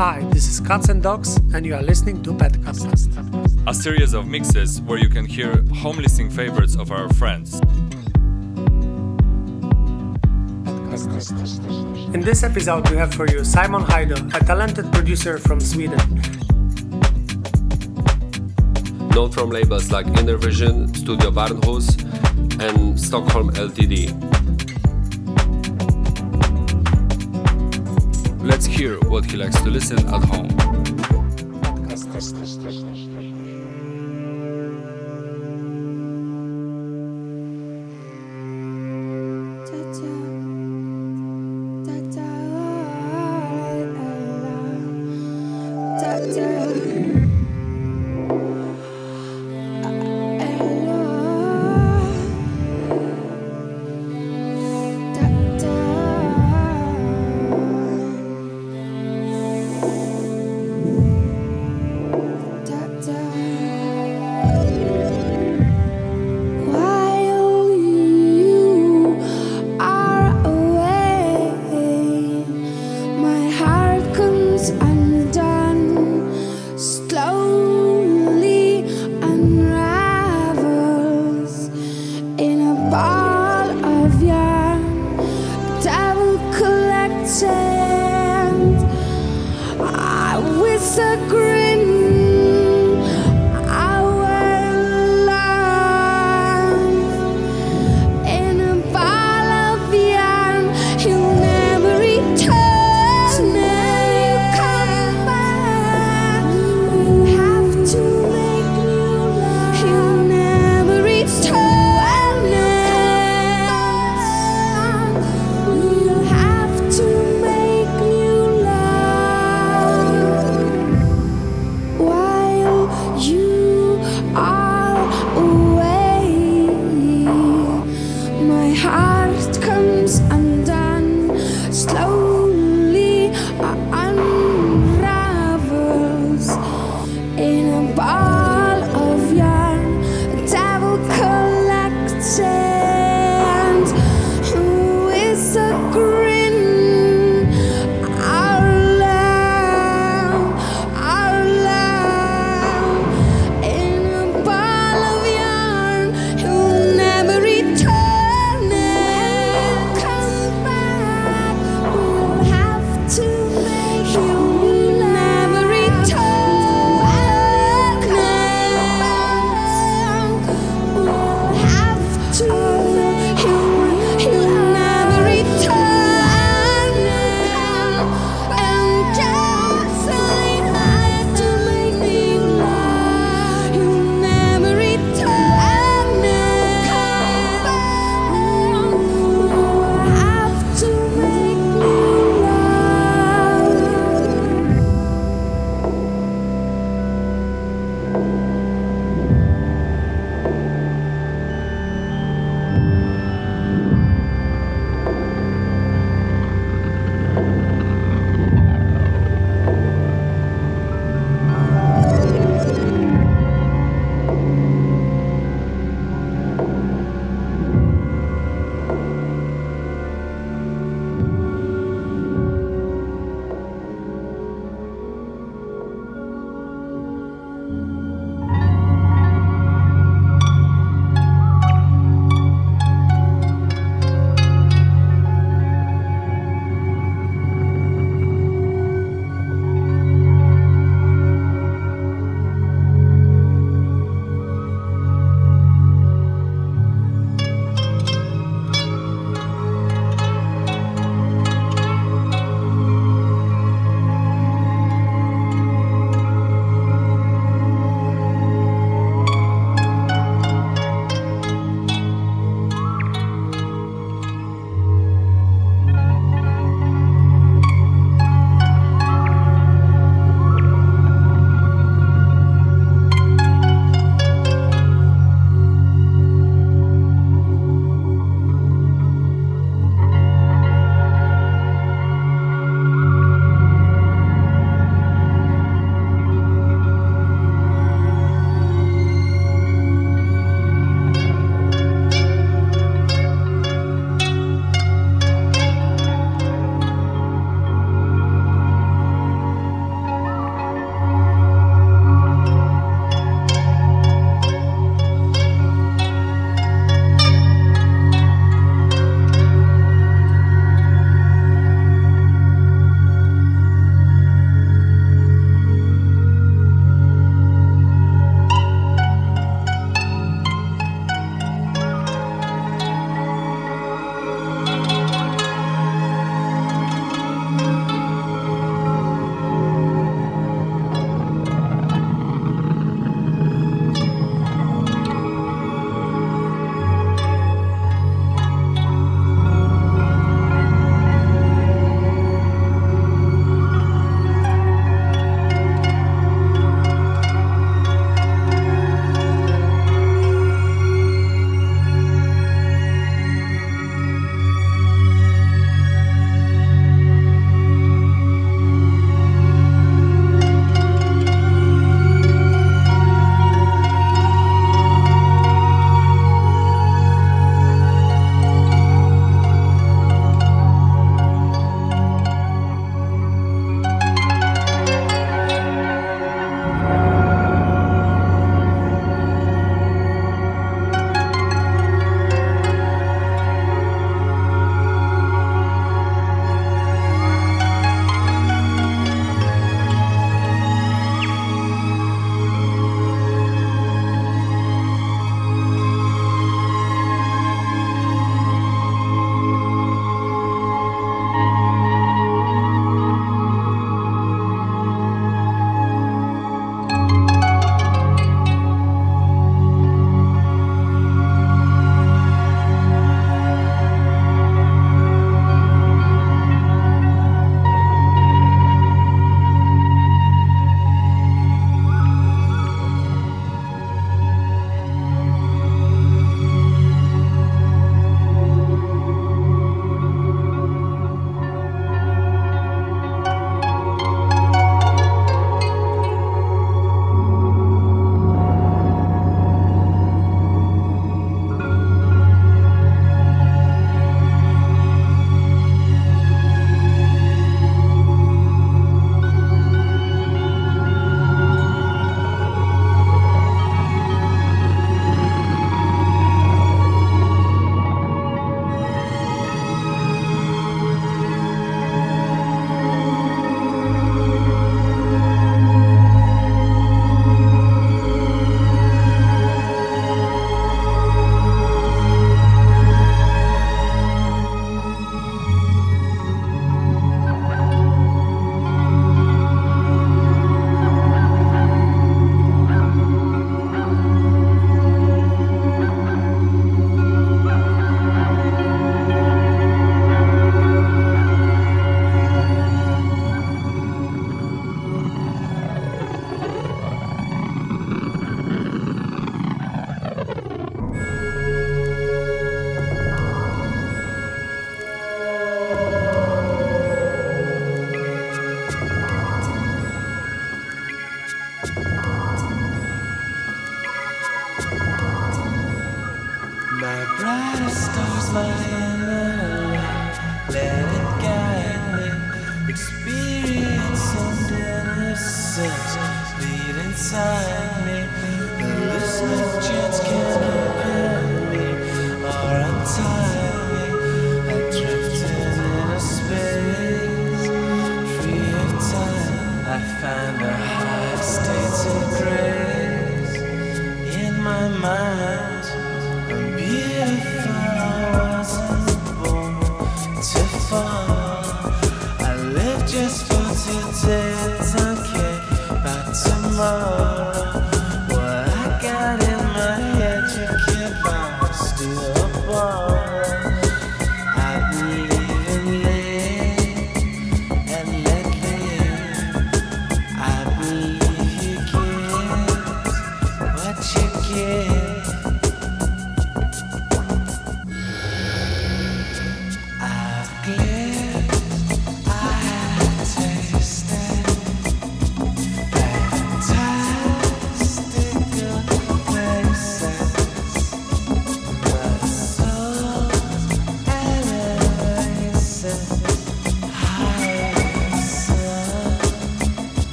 Hi, this is Catz 'n Dogz, and you are listening to Petcast. a series of mixes where you can hear home listening favorites of our friends. In this episode, we have for you Simon Haydo, a talented producer from Sweden. known from labels like Inner Vision, Studio Barnhus, and Stockholm Ltd. Let's hear what he likes to listen at home.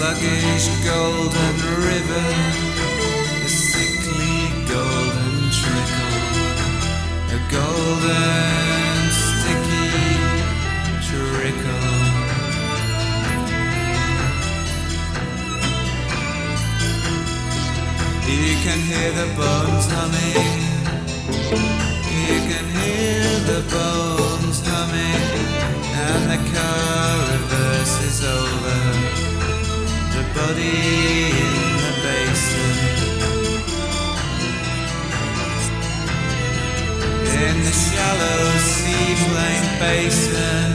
sluggish golden ribbon, a sickly golden trickle, a golden sticky trickle. You can hear the bones humming. You can hear the bones humming, and the car reverses over. Body in the basin. In the shallow seaplane basin.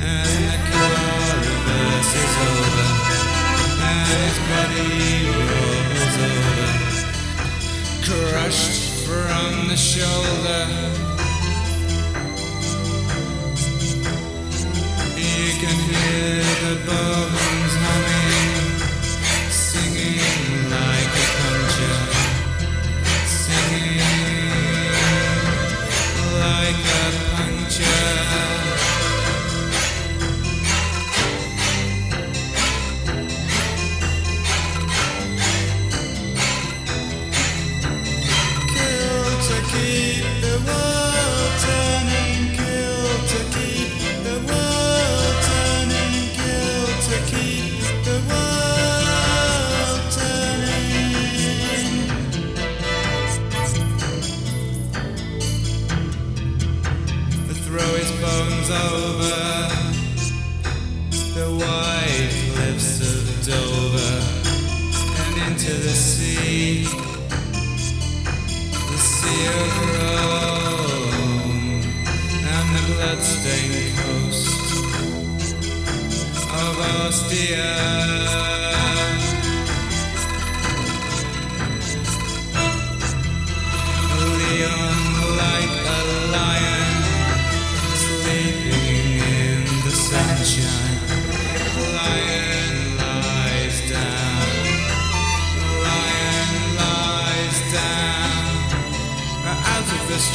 And the car reverses over. And his body rolls over. Crushed from the shoulder. Can hear the bones the sea the Sea of Rome and the bloodstained coast of Ostia.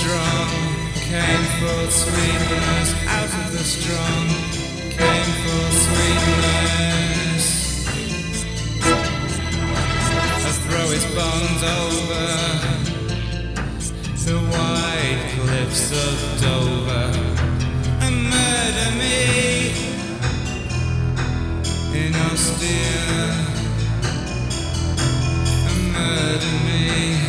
Strong came forth sweetness. Out of the strong came forth sweetness. I throw his bones over the white cliffs of Dover and murder me in Ostia. And murder me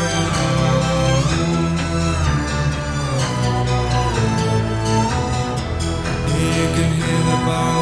can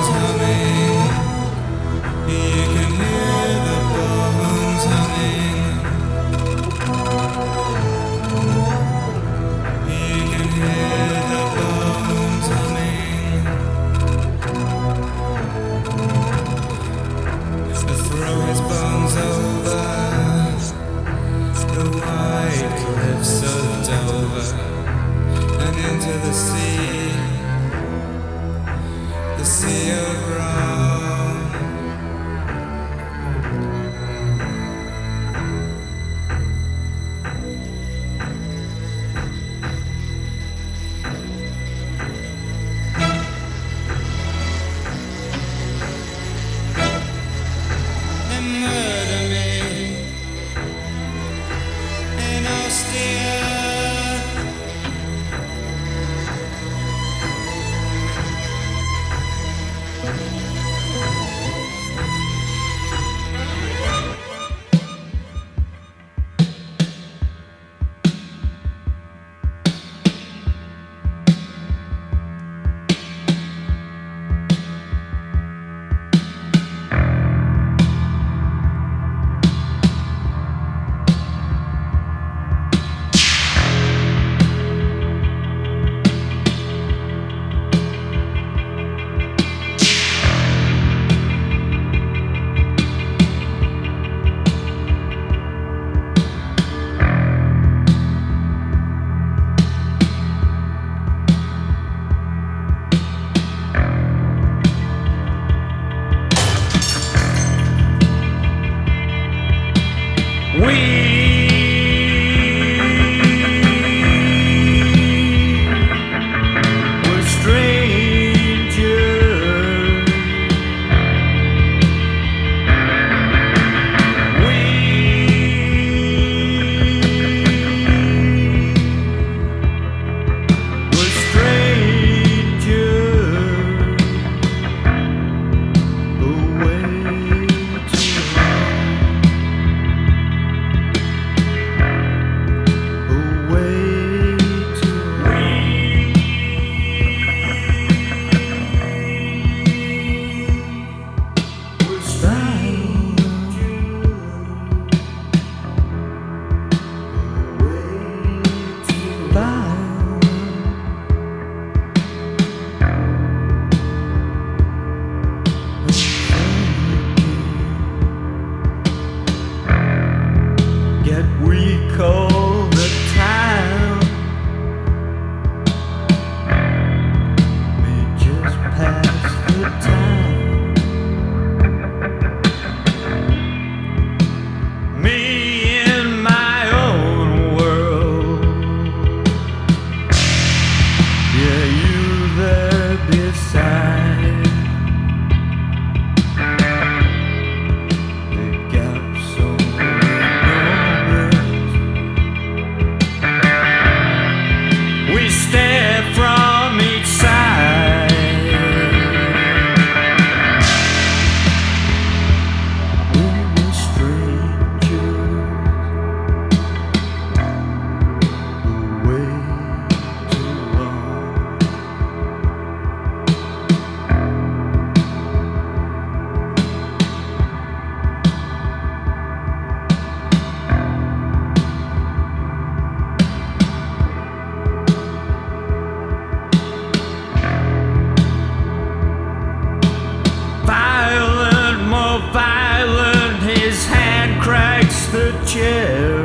chair.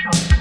Besitas.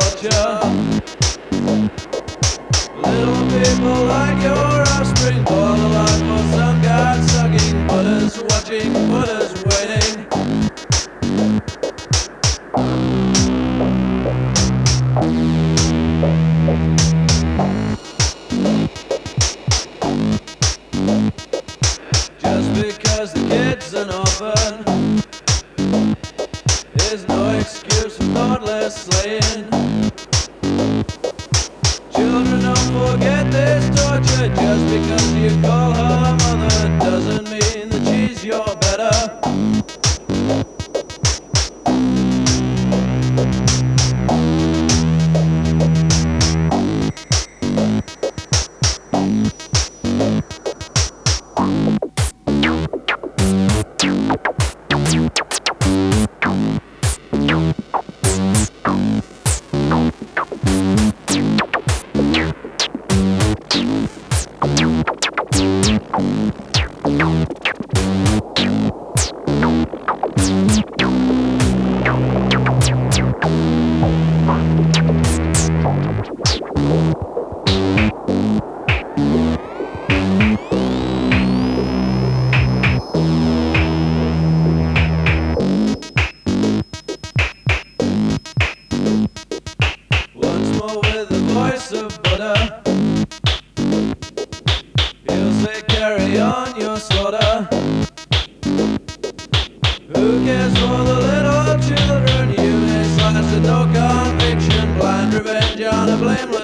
culture. Little people like your offspring. no conviction, blind revenge on a blameless.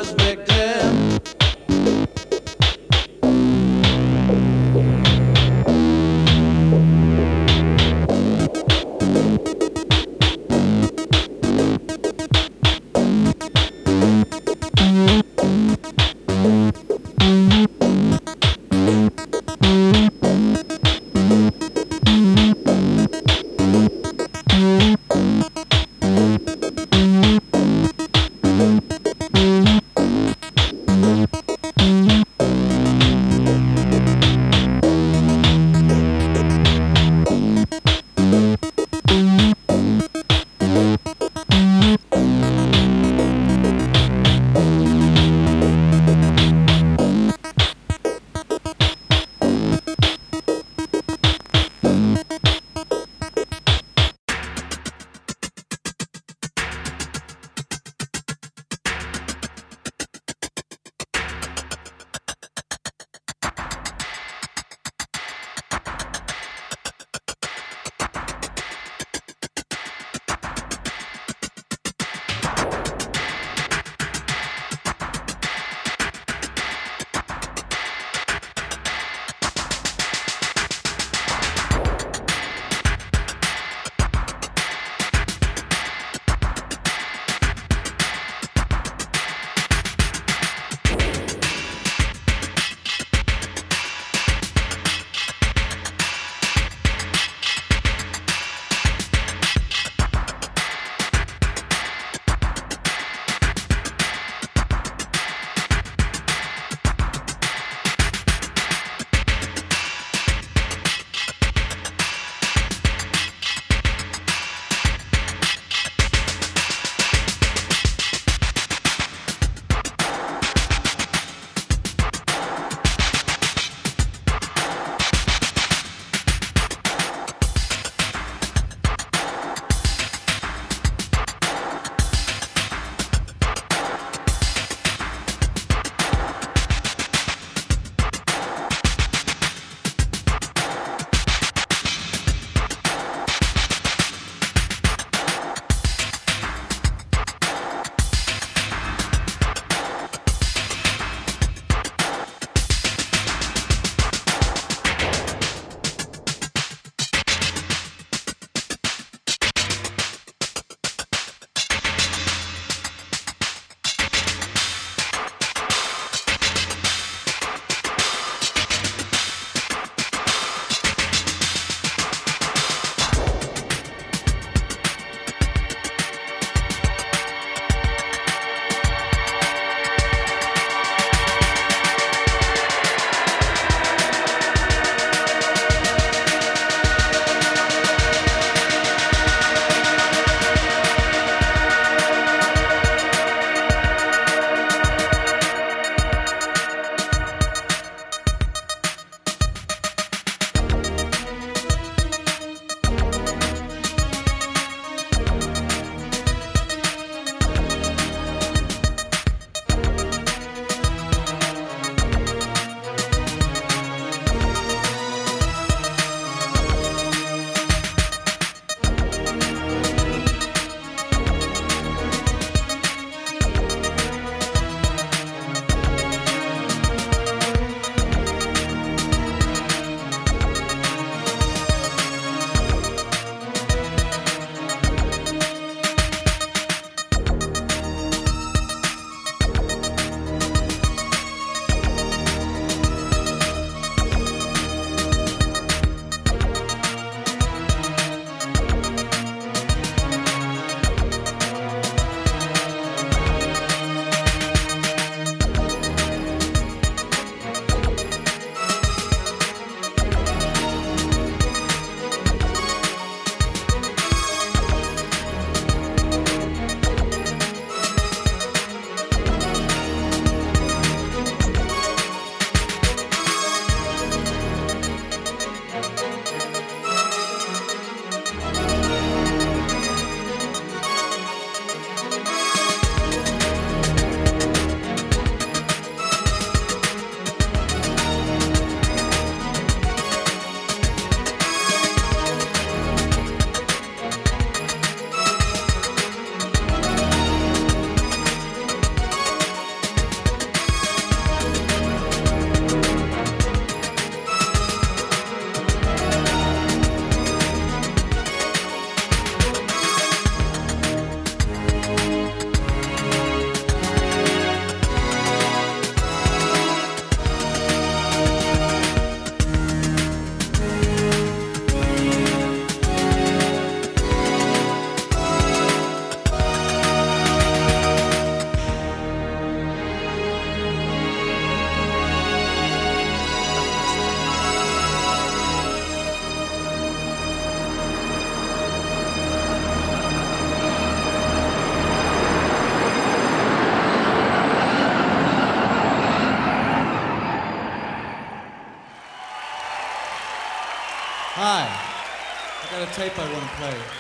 Tape I want to play.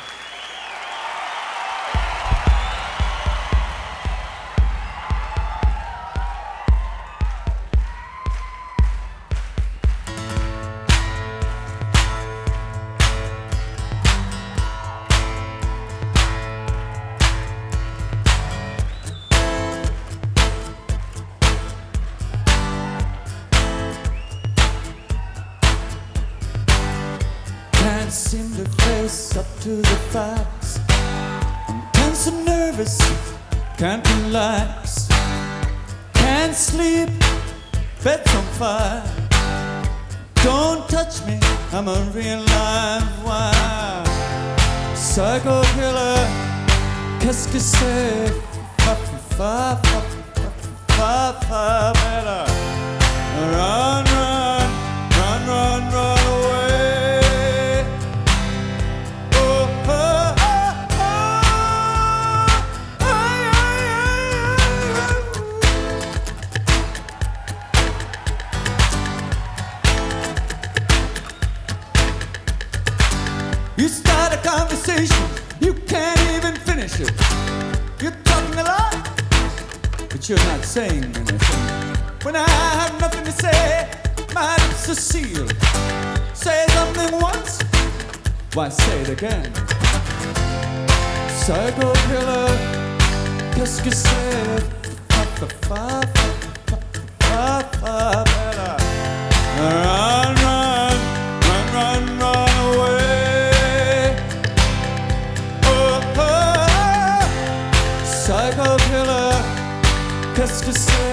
to say just say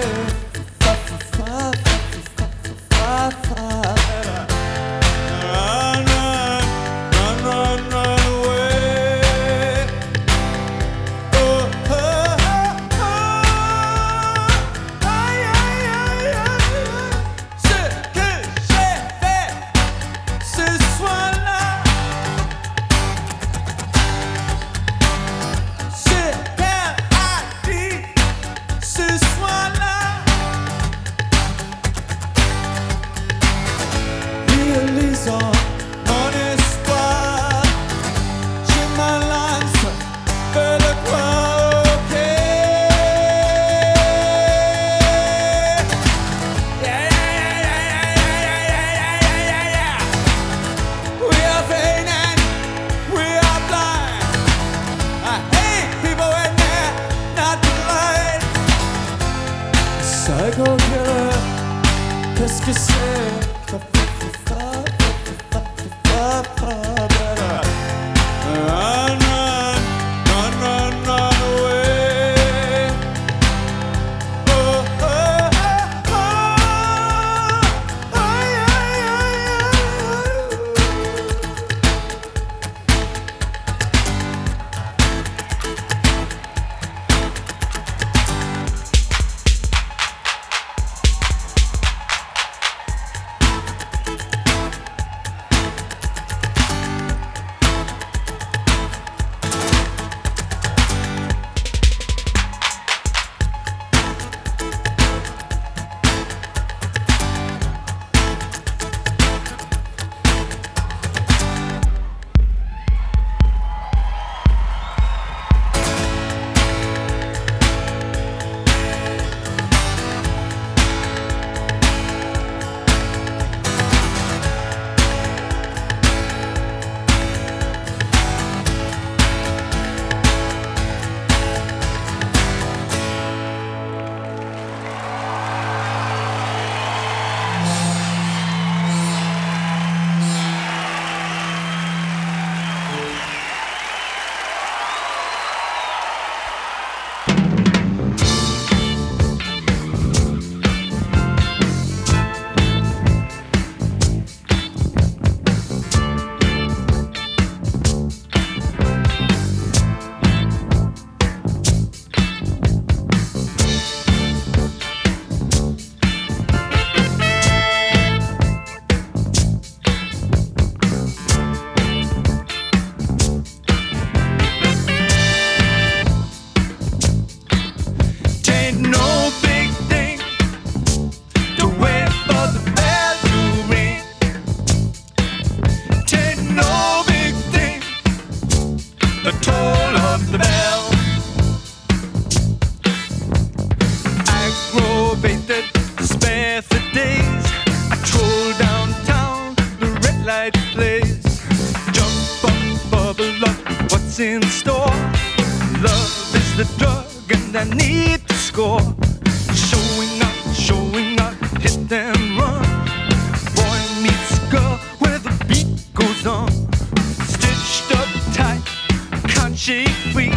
shake free.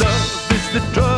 Love is the drug,